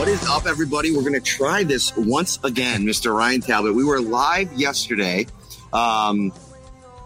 What is up, everybody? We're going to try this once again, Mr. Ryan Talbot. We were live yesterday. Um,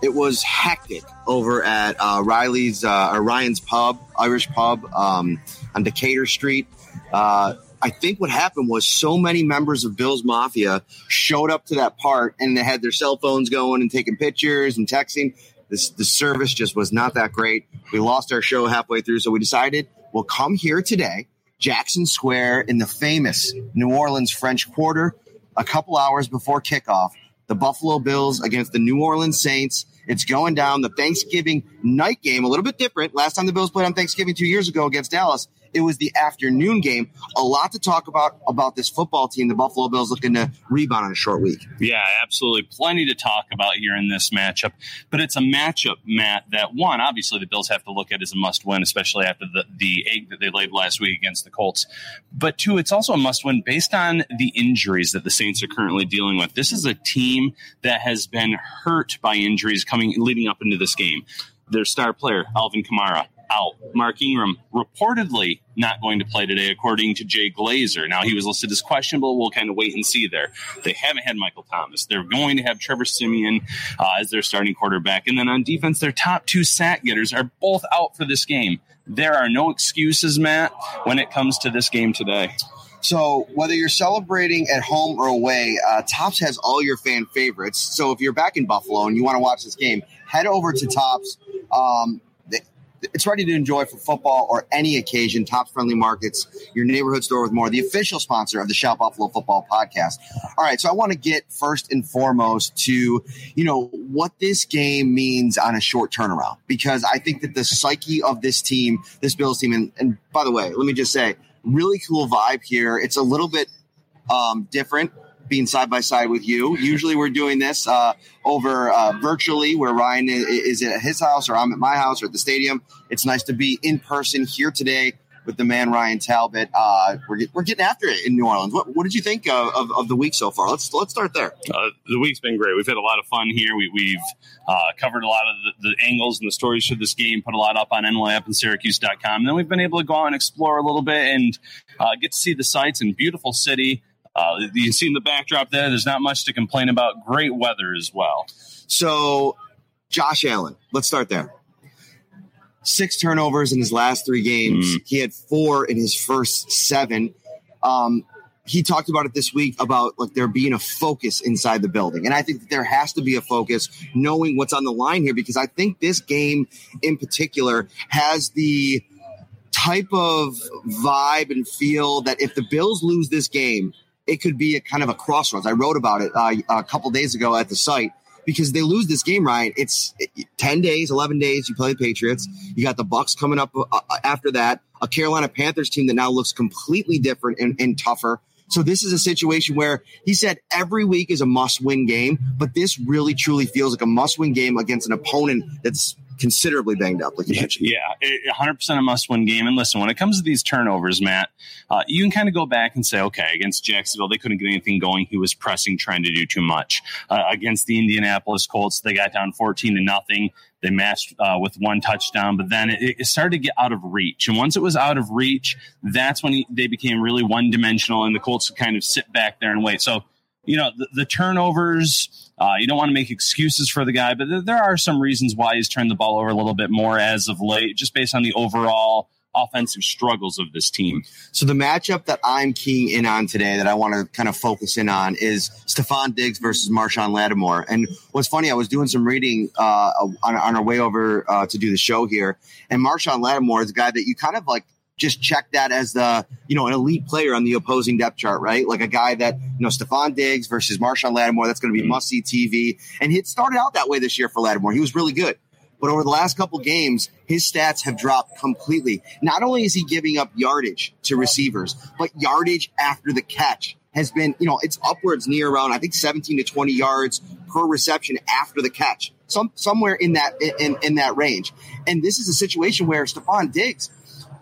it was hectic over at uh, Riley's uh, or Ryan's Pub, Irish Pub um, on Decatur Street. Uh, I think what happened was so many members of Bills Mafia showed up to that part and they had their cell phones going and taking pictures and texting. This, the service just was not that great. We lost our show halfway through, so we decided we'll come here today Jackson Square in the famous New Orleans French Quarter, a couple hours before kickoff. The Buffalo Bills against the New Orleans Saints. It's going down the Thanksgiving night game, a little bit different. Last time the Bills played on Thanksgiving two years ago against Dallas, it was the afternoon game. A lot to talk about about this football team. The Buffalo Bills looking to rebound in a short week. Yeah, absolutely. Plenty to talk about here in this matchup. But it's a matchup, Matt, that one, obviously the Bills have to look at as a must win, especially after the, the egg that they laid last week against the Colts. But two, it's also a must win based on the injuries that the Saints are currently dealing with. This is a team that has been hurt by injuries coming leading up into this game. Their star player, Alvin Kamara, out. Mark Ingram reportedly not going to play today, according to Jay Glazer. Now, he was listed as questionable. We'll kind of wait and see there. They haven't had Michael Thomas. They're going to have Trevor Siemian uh, as their starting quarterback. And then on defense, their top two sack getters are both out for this game. There are no excuses, Matt, when it comes to this game today. So whether you're celebrating at home or away, uh, Tops has all your fan favorites. So if you're back in Buffalo and you want to watch this game, head over to Tops. Um, it's ready to enjoy for football or any occasion. Tops Friendly Markets, your neighborhood store with more, the official sponsor of the Shout Buffalo Football Podcast. All right, so I want to get first and foremost to you know what this game means on a short turnaround because I think that the psyche of this team, this Bills team, and, and by the way, let me just say, really cool vibe here. It's a little bit um, different being side by side with you. Usually we're doing this uh, over uh, virtually where Ryan is at his house or I'm at my house or at the stadium. It's nice to be in person here today with the man Ryan Talbot. Uh, we're, get, we're getting after it in New Orleans. What, what did you think of, of, of, the week so far? Let's let's start there. Uh, the week's been great. We've had a lot of fun here. We, have uh, covered a lot of the, the, angles and the stories for this game. Put a lot up on NYUp and Syracuse.com. And then we've been able to go out and explore a little bit and uh, get to see the sights in beautiful city. Uh, you see in the backdrop there, there's not much to complain about. Great weather as well. So, Josh Allen, let's start there. Six turnovers in his last three games. Mm. He had four in his first seven. Um, he talked about it this week about like there being a focus inside the building. And I think that there has to be a focus knowing what's on the line here because I think this game in particular has the type of vibe and feel that if the Bills lose this game, it could be a kind of a crossroads. I wrote about it uh, a couple days ago at the site because they lose this game, Ryan. It's 10 days, 11 days. You play the Patriots. You got the Bucks coming up uh, after that, a Carolina Panthers team that now looks completely different and, and tougher. So this is a situation where he said every week is a must win game, but this really truly feels like a must win game against an opponent that's considerably banged up, like you mentioned. Yeah, 100% a must win game. And listen, when it comes to these turnovers, Matt, uh, you can kind of go back and say, okay, against Jacksonville, they couldn't get anything going. He was pressing, trying to do too much. Uh, against the Indianapolis Colts, they got down 14 to nothing. They matched uh, with one touchdown, but then it, it, started to get out of reach. And once it was out of reach, that's when he, they became really one dimensional, and the Colts could kind of sit back there and wait. So, you know, the, the turnovers, uh, you don't want to make excuses for the guy, but th- there are some reasons why he's turned the ball over a little bit more as of late, just based on the overall offensive struggles of this team. So the matchup that I'm keying in on today that I want to kind of focus in on is Stefon Diggs versus Marshon Lattimore. And what's funny, I was doing some reading uh, on, on, our way over uh, to do the show here, and Marshon Lattimore is a guy that you kind of like just check that as the you know an elite player on the opposing depth chart, right? Like a guy that you know Stefon Diggs versus Marshon Lattimore. That's going to be mm-hmm. must see TV. And he started out that way this year for Lattimore. He was really good. But over the last couple games, his stats have dropped completely. Not only is he giving up yardage to receivers, but yardage after the catch has been, you know, it's upwards near around, I think 17 to 20 yards per reception after the catch. Some somewhere in that in, in that range. And this is a situation where Stefon Diggs,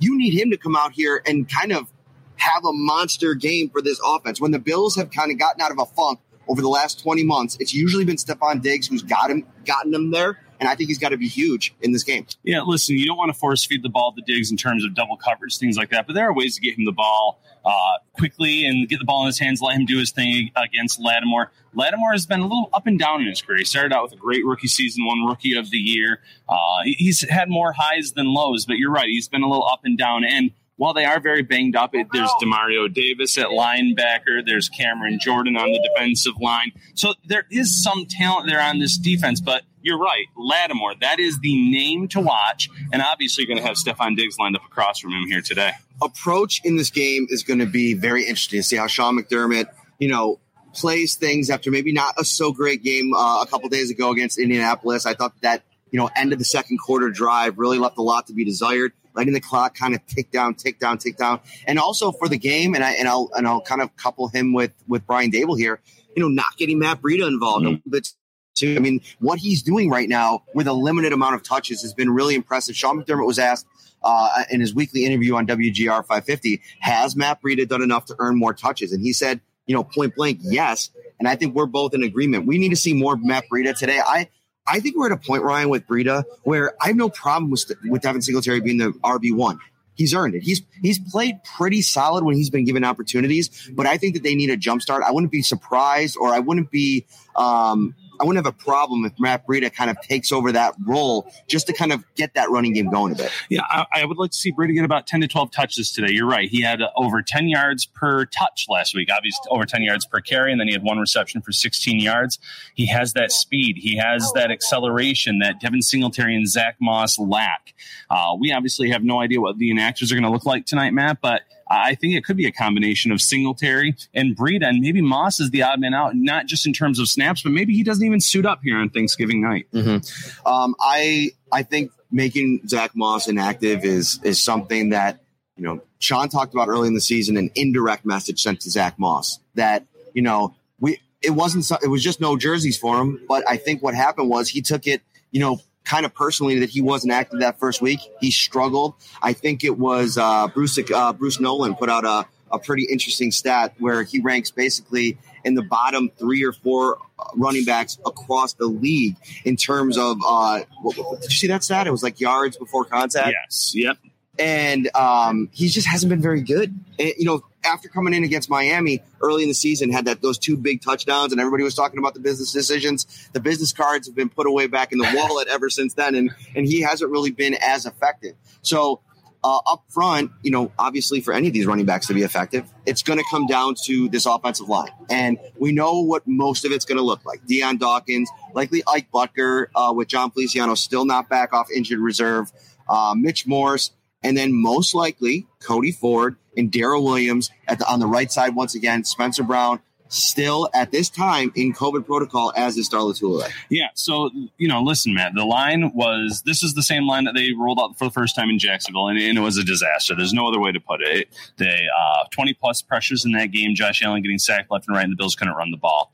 you need him to come out here and kind of have a monster game for this offense. When the Bills have kind of gotten out of a funk over the last 20 months, it's usually been Stefon Diggs who's got him gotten them there. And I think he's got to be huge in this game. Yeah, listen, you don't want to force feed the ball to Diggs in terms of double coverage, things like that. But there are ways to get him the ball uh, quickly and get the ball in his hands, let him do his thing against Lattimore. Lattimore has been a little up and down in his career. He started out with a great rookie season, one rookie of the year. Uh, he's had more highs than lows, but you're right. He's been a little up and down. And while they are very banged up, there's Demario Davis at linebacker. There's Cameron Jordan on the defensive line. So there is some talent there on this defense, but you're right. Lattimore, that is the name to watch. And obviously, you're going to have Stefon Diggs lined up across from him here today. Approach in this game is going to be very interesting to see how Sean McDermott, you know, plays things after maybe not a so great game uh, a couple days ago against Indianapolis. I thought that, you know, end of the second quarter drive really left a lot to be desired letting the clock kind of tick down, tick down, tick down, and also for the game. And I and I'll and I'll kind of couple him with with Brian Daboll here. You know, not getting Matt Breida involved mm-hmm. bit too. I mean, what he's doing right now with a limited amount of touches has been really impressive. Sean McDermott was asked. Uh, in his weekly interview on WGR 550, has Matt Breida done enough to earn more touches? And he said, you know, point blank, yes. And I think we're both in agreement. We need to see more Matt Breida today. I I think we're at a point, Ryan, with Breida, where I have no problem with with Devin Singletary being the RB one. He's earned it. He's he's played pretty solid when he's been given opportunities, but I think that they need a jump start. I wouldn't be surprised, or I wouldn't be um, I wouldn't have a problem if Matt Breida kind of takes over that role just to kind of get that running game going a bit. Yeah, I, I would like to see Breida get about 10 to 12 touches today. You're right. He had over 10 yards per touch last week, obviously over 10 yards per carry, and then he had one reception for 16 yards. He has that speed. He has that acceleration that Devin Singletary and Zach Moss lack. Uh, we obviously have no idea what the inactives are going to look like tonight, Matt, but I think it could be a combination of Singletary and Breida, and maybe Moss is the odd man out, not just in terms of snaps, but maybe he doesn't even suit up here on Thanksgiving night. Mm-hmm. Um, I I think making Zach Moss inactive is is something that you know Sean talked about early in the season, an indirect message sent to Zach Moss that you know we it wasn't it was just no jerseys for him, but I think what happened was he took it you know kind of personally that he wasn't active that first week. He struggled. I think it was uh, Bruce uh, Bruce Nolan put out a, a pretty interesting stat where he ranks basically in the bottom three or four uh, running backs across the league in terms of uh, what, did you see that stat? It was like yards before contact. Yes. Yep. And um, he just hasn't been very good. And, you know, after coming in against Miami early in the season, had that those two big touchdowns, and everybody was talking about the business decisions. The business cards have been put away back in the wallet ever since then, and and he hasn't really been as effective. So uh, up front, you know, obviously for any of these running backs to be effective, it's going to come down to this offensive line. And we know what most of it's going to look like. Dion Dawkins, likely Ike Boettger, uh, with Jon Feliciano still not back off injured reserve, uh, Mitch Morse, and then most likely Cody Ford and Daryl Williams at the, on the right side once again. Spencer Brown still at this time in COVID protocol as is Star Lotulelei. Yeah. So, you know, listen, Matt, the line was this is the same line that they rolled out for the first time in Jacksonville, and, and it was a disaster. There's no other way to put it. They uh, 20 plus pressures in that game. Josh Allen getting sacked left and right, and the Bills couldn't run the ball.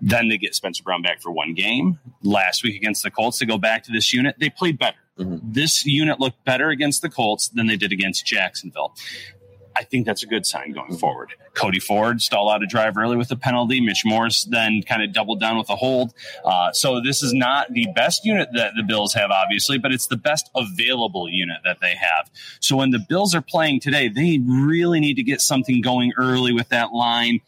Then they get Spencer Brown back for one game. Last week against the Colts, they go back to this unit. They played better. Mm-hmm. This unit looked better against the Colts than they did against Jacksonville. I think that's a good sign going forward. Cody Ford stalled out a drive early with a penalty. Mitch Morse then kind of doubled down with a hold. Uh, so this is not the best unit that the Bills have, obviously, but it's the best available unit that they have. So when the Bills are playing today, they really need to get something going early with that line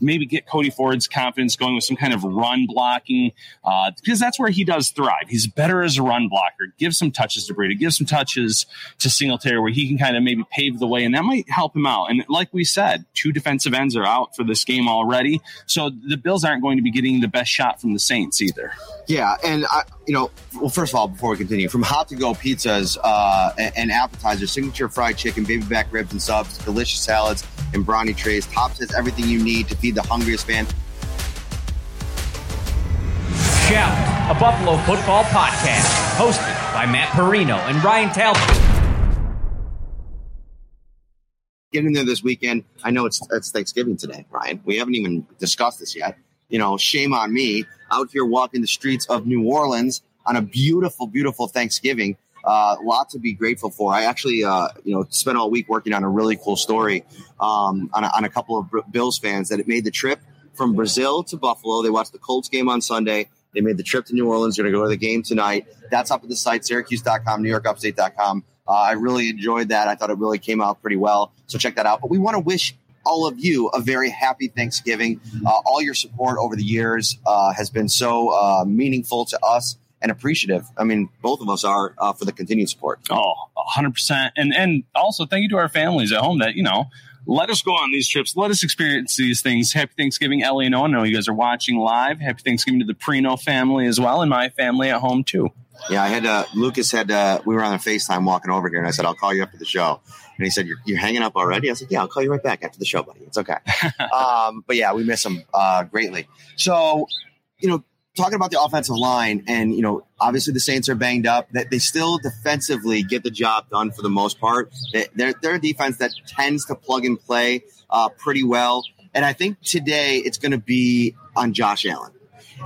maybe get Cody Ford's confidence going with some kind of run blocking uh, because that's where he does thrive. He's better as a run blocker. Give some touches to Breida, give some touches to Singletary where he can kind of maybe pave the way, and that might help him out. And like we said, two defensive ends are out for this game already, so the Bills aren't going to be getting the best shot from the Saints either. Yeah, and I, you know, well, first of all, before we continue, from hot to go pizzas uh, and appetizers, signature fried chicken, baby back ribs and subs, delicious salads and brownie trays. Tops has everything you need to feed the hungriest fan. Shout, a Buffalo football podcast hosted by Matt Parrino and Ryan Talbot. Getting there this weekend. I know it's it's Thanksgiving today, Ryan. We haven't even discussed this yet. You know, shame on me out here walking the streets of New Orleans on a beautiful, beautiful Thanksgiving. Uh, a lot to be grateful for. I actually, uh, you know, spent all week working on a really cool story um, on, a, on a couple of Bills fans that it made the trip from Brazil to Buffalo. They watched the Colts game on Sunday. They made the trip to New Orleans. They're going to go to the game tonight. That's up at the site, syracuse.com, newyorkupstate.com. Uh, I really enjoyed that. I thought it really came out pretty well. So check that out. But we want to wish all of you a very happy Thanksgiving. Uh, all your support over the years uh, has been so uh, meaningful to us and appreciative. I mean, both of us are uh, for the continued support. Oh, 100%. And, and also thank you to our families at home that, you know, let us go on these trips. Let us experience these things. Happy Thanksgiving, Ellie and Owen. I know you guys are watching live. Happy Thanksgiving to the Parrino family as well, and my family at home too. Yeah, I had uh, Lucas had uh, we were on a FaceTime walking over here, and I said, "I'll call you after the show." And he said, "You're, you're hanging up already?" I said, "Yeah, I'll call you right back after the show, buddy. It's okay." um, but yeah, we miss him uh, greatly. So, you know, talking about the offensive line, and you know, obviously the Saints are banged up. That they still defensively get the job done for the most part. They're, they're a defense that tends to plug and play uh, pretty well. And I think today it's going to be on Josh Allen.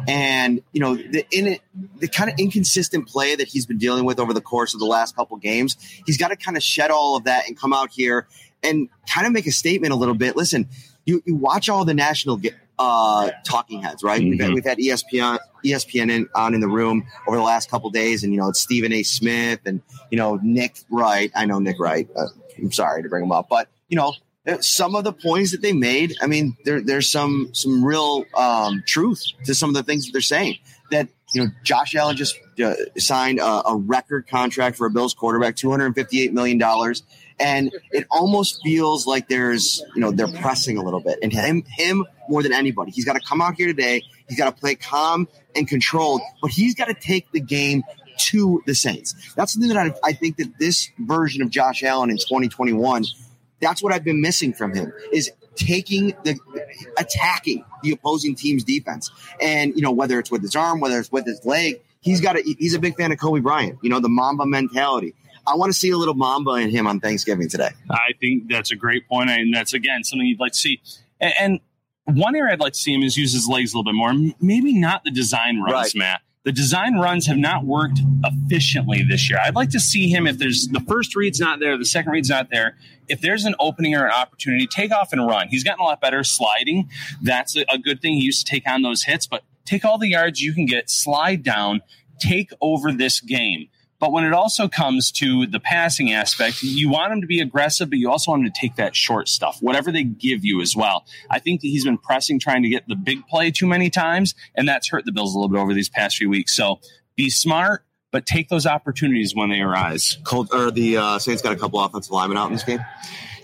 And you know the in it, the kind of inconsistent play that he's been dealing with over the course of the last couple games, he's got to kind of shed all of that and come out here and kind of make a statement a little bit. Listen, you, you watch all the national uh, talking heads, right? Mm-hmm. We've, had, we've had ESPN ESPN in, on in the room over the last couple days, and you know it's Stephen A. Smith and you know Nick Wright. I know Nick Wright. Uh, I'm sorry to bring him up, but you know some of the points that they made. I mean, there, there's some some real um, truth to some of the things that they're saying. That you know, Josh Allen just uh, signed a, a, record contract for a Bills quarterback, 258 million dollars, and it almost feels like there's you know they're pressing a little bit, and him him more than anybody, he's got to come out here today. He's got to play calm and controlled, but he's got to take the game to the Saints. That's something that I, I think that this version of Josh Allen in 2021 that's what I've been missing from him is taking the attacking the opposing team's defense. And you know whether it's with his arm, whether it's with his leg, he's got a, he's a big fan of Kobe Bryant. You know the Mamba mentality. I want to see a little Mamba in him on Thanksgiving today. I think that's a great point, and that's again something you'd like to see. And, and one area I'd like to see him is use his legs a little bit more. Maybe not the design runs, right. Matt the design runs have not worked efficiently this year. I'd like to see him if there's the first read's not there, the second read's not there. If there's an opening or an opportunity, take off and run. He's gotten a lot better sliding. That's a, good thing. He used to take on those hits, but take all the yards you can get, slide down, take over this game. But when it also comes to the passing aspect, you want him to be aggressive, but you also want him to take that short stuff, whatever they give you as well. I think that he's been pressing, trying to get the big play too many times, and that's hurt the Bills a little bit over these past few weeks. So be smart, but take those opportunities when they arise. Colt, or the uh, Saints got a couple offensive linemen out in this game.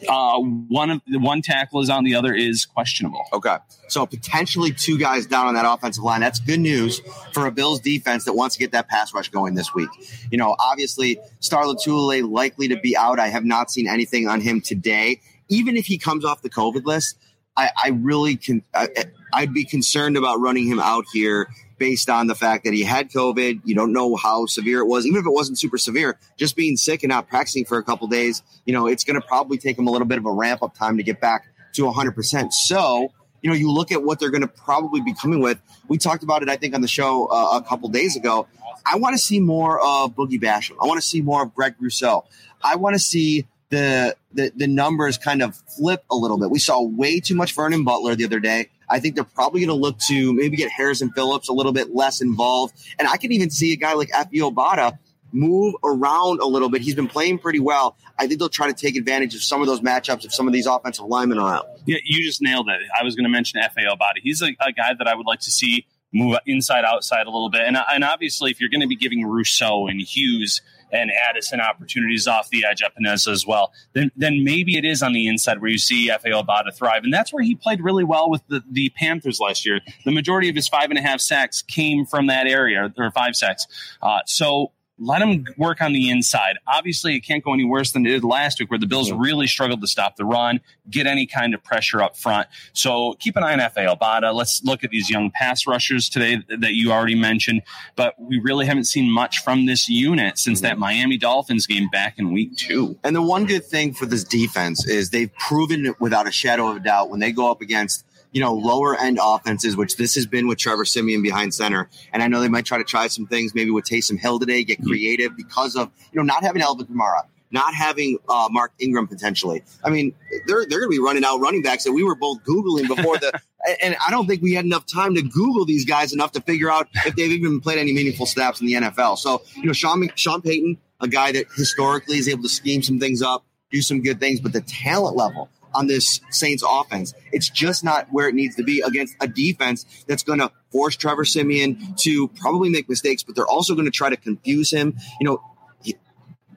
Uh, one of the one tackle is on, the other is questionable. Okay, so potentially two guys down on that offensive line. That's good news for a Bills defense that wants to get that pass rush going this week. You know, obviously Star Lotulelei likely to be out. I have not seen anything on him today. Even if he comes off the COVID list, I, I really can. I, I'd be concerned about running him out here based on the fact that he had COVID. You don't know how severe it was, even if it wasn't super severe. Just being sick and not practicing for a couple days, you know, it's going to probably take him a little bit of a ramp up time to get back to 100%. So, you know, you look at what they're going to probably be coming with. We talked about it, I think, on the show uh, a couple days ago. I want to see more of Boogie Basham. I want to see more of Greg Rousseau. I want to see the, the the numbers kind of flip a little bit. We saw way too much Vernon Butler the other day. I think they're probably going to look to maybe get Harrison Phillips a little bit less involved. And I can even see a guy like Efe Obada move around a little bit. He's been playing pretty well. I think they'll try to take advantage of some of those matchups if some of these offensive linemen are out. Yeah, you just nailed it. I was going to mention Efe Obada. He's a, a, guy that I would like to see move inside outside a little bit. And, and obviously, if you're going to be giving Rousseau and Hughes – and Addison opportunities off the edge, Epenesa as well, then then maybe it is on the inside where you see Efe Obada thrive. And that's where he played really well with the, the Panthers last year. The majority of his five and a half sacks came from that area, or five sacks. Uh, so let them work on the inside. Obviously, it can't go any worse than it did last week, where the Bills really struggled to stop the run, get any kind of pressure up front. So keep an eye on Efe Obada. Let's look at these young pass rushers today that you already mentioned. But we really haven't seen much from this unit since that mm-hmm. Miami Dolphins game back in week two. And the one good thing for this defense is they've proven without a shadow of a doubt when they go up against you know, lower end offenses, which this has been with Trevor Siemian behind center. And I know they might try to try some things maybe with Taysom Hill today, get mm-hmm. creative because of, you know, not having Alvin Kamara, not having uh, Mark Ingram potentially. I mean, they're, they're going to be running out running backs that we were both Googling before the, and I don't think we had enough time to Google these guys enough to figure out if they've even played any meaningful snaps in the NFL. So, you know, Sean, Sean Payton, a guy that historically is able to scheme some things up, do some good things, but the talent level, on this Saints offense. It's just not where it needs to be against a defense that's going to force Trevor Siemian to probably make mistakes, but they're also going to try to confuse him. You know,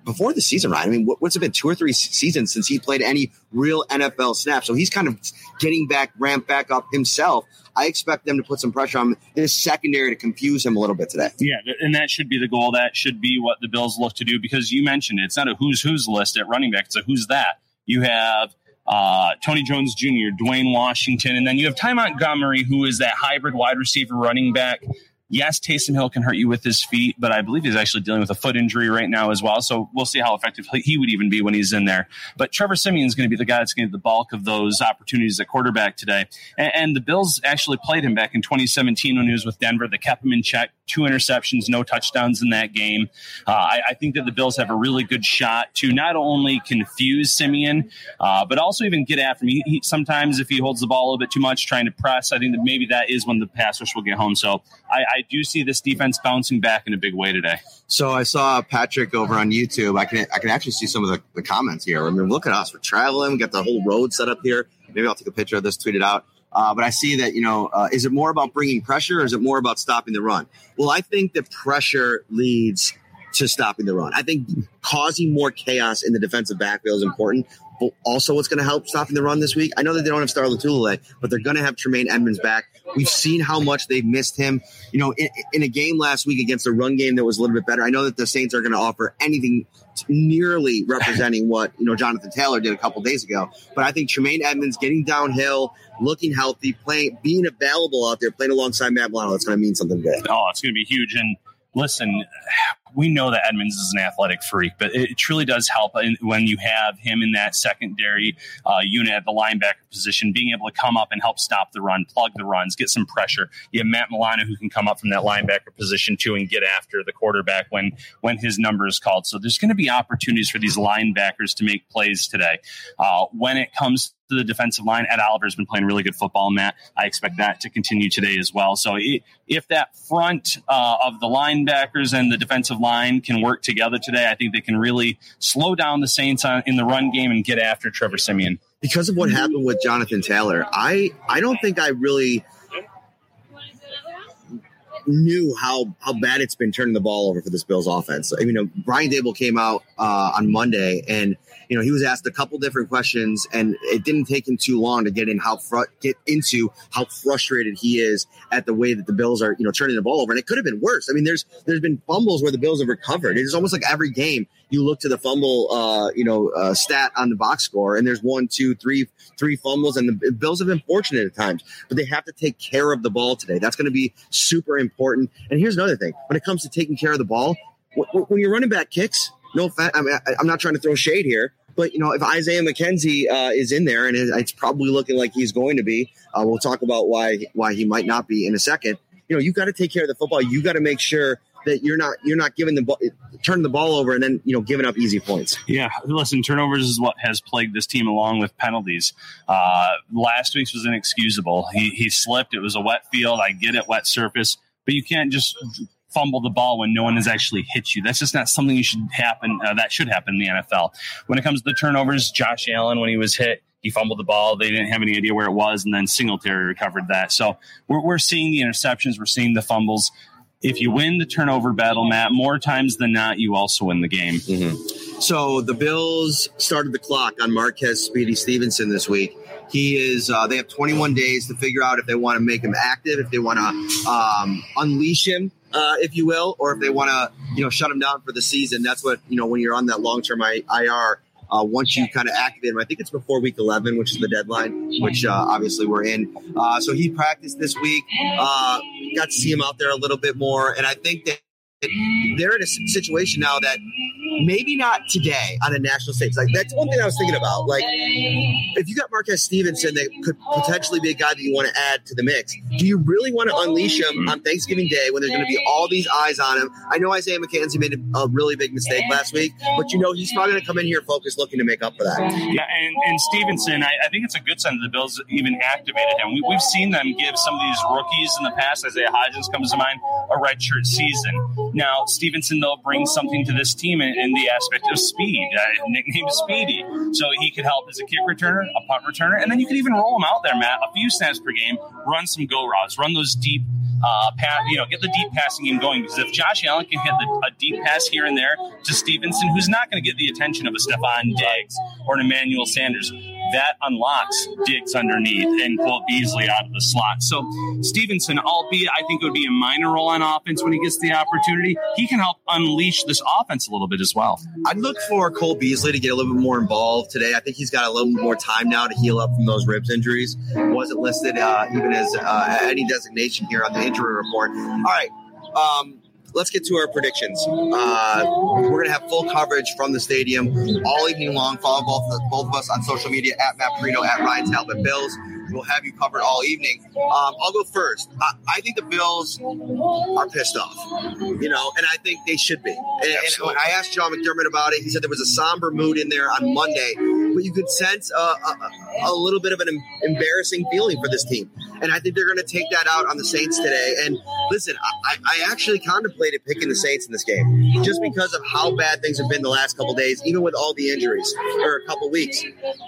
before the season, right? I mean, what's it been two or three seasons since he played any real NFL snap? So he's kind of getting back, ramped back up himself. I expect them to put some pressure on his secondary to confuse him a little bit today. Yeah, and that should be the goal. That should be what the Bills look to do because you mentioned it. It's not a who's who's list at running back. It's a who's that. You have uh, Tony Jones Jr., Dwayne Washington, and then you have Ty Montgomery, who is that hybrid wide receiver running back Yes, Taysom Hill can hurt you with his feet, but I believe he's actually dealing with a foot injury right now as well. So we'll see how effective he would even be when he's in there. But Trevor Siemian is going to be the guy that's going to get the bulk of those opportunities at quarterback today. And, and, the Bills actually played him back in 2017 when he was with Denver. They kept him in check, two interceptions, no touchdowns in that game. Uh, I, I, think that the Bills have a really good shot to not only confuse Siemian, uh, but also even get after him. He, he, sometimes if he holds the ball a little bit too much, trying to press, I think that maybe that is when the pass rush will get home. So I, I do see this defense bouncing back in a big way today. So I saw Patrick over on YouTube. I can I can actually see some of the, the comments here. I mean, look at us. We're traveling. We got the whole road set up here. Maybe I'll take a picture of this, tweet it out. Uh, but I see that, you know, uh, is it more about bringing pressure or is it more about stopping the run? Well, I think that pressure leads to stopping the run. I think causing more chaos in the defensive backfield is important also what's going to help stopping the run this week. I know that they don't have Star Lotulelei, but they're going to have Tremaine Edmunds back. We've seen how much they've missed him. You know, in, in, a game last week against a run game that was a little bit better. I know that the Saints are going to offer anything nearly representing what you know Jonathan Taylor did a couple days ago. But I think Tremaine Edmunds getting downhill, looking healthy, playing, being available out there, playing alongside Matt Milano, that's going to mean something good. Oh, it's going to be huge. And listen, we know that Edmunds is an athletic freak, but it truly does help when you have him in that secondary uh, unit at the linebacker position, being able to come up and help stop the run, plug the runs, get some pressure. You have Matt Milano who can come up from that linebacker position too and get after the quarterback when when his number is called. So there's going to be opportunities for these linebackers to make plays today. Uh, when it comes to the defensive line. Ed Oliver has been playing really good football, Matt. I expect that to continue today as well. So if that front uh, of the linebackers and the defensive line can work together today, I think they can really slow down the Saints on, in the run game and get after Trevor Siemian. Because of what happened with Jonathan Taylor, I I don't think I really knew how how bad it's been turning the ball over for this Bills offense. I mean, you know, Brian Daboll came out uh, on Monday and you know, he was asked a couple different questions, and it didn't take him too long to get in how fr- get into how frustrated he is at the way that the Bills are, you know, turning the ball over. And it could have been worse. I mean, there's there's been fumbles where the Bills have recovered. It's almost like every game you look to the fumble, uh, you know, uh, stat on the box score, and there's one, two, three, three fumbles, and the Bills have been fortunate at times, but they have to take care of the ball today. That's going to be super important. And here's another thing: when it comes to taking care of the ball, when you're running back kicks, no, fa- I mean, I'm not trying to throw shade here, but you know, if Isaiah McKenzie uh, is in there, and it's probably looking like he's going to be, uh, we'll talk about why why he might not be in a second. You know, you got to take care of the football. You got to make sure that you're not you're not giving the ball turning the ball over and then you know giving up easy points. Yeah, listen, turnovers is what has plagued this team along with penalties. Uh, last week's was inexcusable. He he slipped. It was a wet field. I get it, wet surface, but you can't just fumble the ball when no one has actually hit you. That's just not something you should happen. Uh, that should happen in the NFL. When it comes to the turnovers, Josh Allen, when he was hit, he fumbled the ball. They didn't have any idea where it was, and then Singletary recovered that. So we're, we're seeing the interceptions, we're seeing the fumbles. If you win the turnover battle, Matt, more times than not, you also win the game. So the Bills started the clock on Marquez Speedy Stevenson this week. He is. Uh, they have 21 days to figure out if they want to make him active, if they want to um, unleash him, uh, if you will, or if they want to, you know, shut him down for the season. That's what you know when you're on that long term IR. Uh, once you kind of activate him, I think it's before week 11, which is the deadline, which uh, obviously we're in. Uh, so he practiced this week. Uh, got to see him out there a little bit more, and I think that they're in a situation now that maybe not today on a national stage. Like that's one thing I was thinking about. Like if you got Marquez Stevenson that could potentially be a guy that you want to add to the mix, do you really want to unleash him on Thanksgiving Day when there's going to be all these eyes on him? I know Isaiah McKenzie made a, really big mistake last week, but you know he's probably going to come in here focused, looking to make up for that. Yeah, and, and Stevenson, I, I think it's a good sign that the Bills even activated him. We, we've seen them give some of these rookies in the past, Isaiah Hodgins comes to mind, a redshirt season. Now, Stevenson, though, brings something to this team in, in the aspect of speed, uh, nicknamed Speedy. So he could help as a kick returner, a punt returner, and then you could even roll him out there, Matt, a few snaps per game, run some go routes, run those deep uh, pass, you know, get the deep passing game going. Because if Josh Allen can hit the, a deep pass here and there to Stevenson, who's not going to get the attention of a Stefon Diggs or an Emmanuel Sanders, that unlocks Diggs underneath and Cole Beasley out of the slot. So Stevenson, albeit I think it would be a minor role on offense when he gets the opportunity, he can help unleash this offense a little bit as well. I'd look for Cole Beasley to get a little bit more involved today. I think he's got a little more time now to heal up from those ribs injuries. Wasn't listed uh, even as uh, any designation here on the injury report. All right. Um, let's get to our predictions. Uh, we're going to have full coverage from the stadium all evening long. Follow both, both of us on social media at Matt Parrino, at Ryan Talbot Bills. We'll have you covered all evening. Um, I'll go first. I, I, think the Bills are pissed off, you know, and I think they should be. And, and I asked Sean McDermott about it, he said there was a somber mood in there on Monday, but you could sense a, a, a little bit of an embarrassing feeling for this team. And I think they're going to take that out on the Saints today. And listen, I, I actually contemplated picking the Saints in this game just because of how bad things have been the last couple days, even with all the injuries or a couple weeks.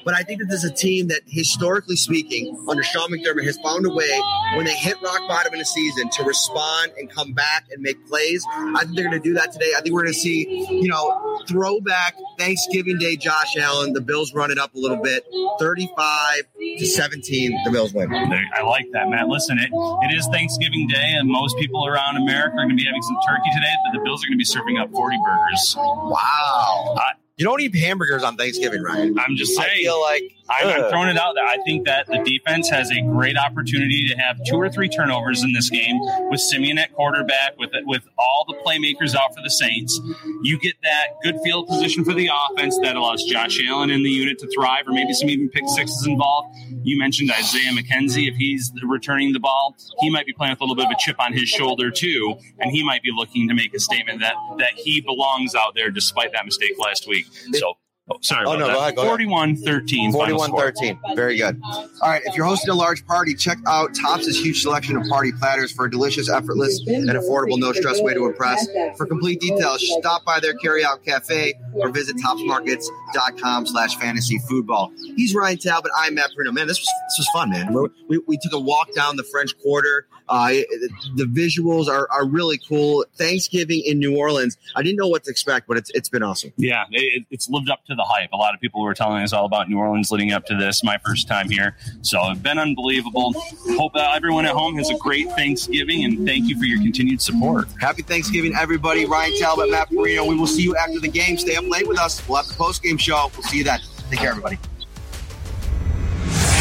But I think that this is a team that, historically speaking, under Sean McDermott, has found a way when they hit rock bottom in a season to respond and come back and make plays. I think they're going to do that today. I think we're going to see, you know, throwback Thanksgiving Day Josh Allen. The Bills run it up a little bit, 35 to 17. The Bills win. I like that, Matt. Listen, it, it is Thanksgiving Day, and most people around America are going to be having some turkey today, but the Bills are going to be serving up 40 burgers. Wow. Uh, you don't eat hamburgers on Thanksgiving, Ryan. I'm just saying. I feel like I'm, I'm, throwing it out there. I think that the defense has a great opportunity to have two or three turnovers in this game with Siemian at quarterback, with with all the playmakers out for the Saints. You get that good field position for the offense that allows Josh Allen in the unit to thrive, or maybe some even pick sixes involved. You mentioned Isaiah McKenzie. If he's returning the ball, he might be playing with a little bit of a chip on his shoulder too, and he might be looking to make a statement that that he belongs out there despite that mistake last week. So Oh, sorry. Oh, no, that. go ahead. Go 41 13. 41 13. Very good. All right. If you're hosting a large party, check out Tops' huge selection of party platters for a delicious, effortless, and affordable, no stress way to impress. For complete details, stop by their carryout cafe or visit topsmarkets.com slash fantasy football. He's Ryan Talbot. I'm Matt Parrino. Man, this was, this was fun, man. We, we took a walk down the French Quarter. Uh, the visuals are, are really cool. Thanksgiving in New Orleans. I didn't know what to expect, but it's it's been awesome. Yeah, it, it's lived up to the hype. A lot of people were telling us all about New Orleans leading up to this. My first time here, so it's been unbelievable. Hope that everyone at home has a great Thanksgiving, and thank you for your continued support. Happy Thanksgiving, everybody. Ryan Talbot, Matt Parrino. We will see you after the game. Stay up late with us. We'll have the post game show. We'll see you then. Take care, everybody.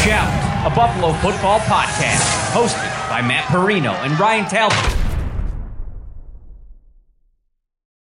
Shout, a Buffalo football podcast, hosted by Matt Parrino and Ryan Talbot.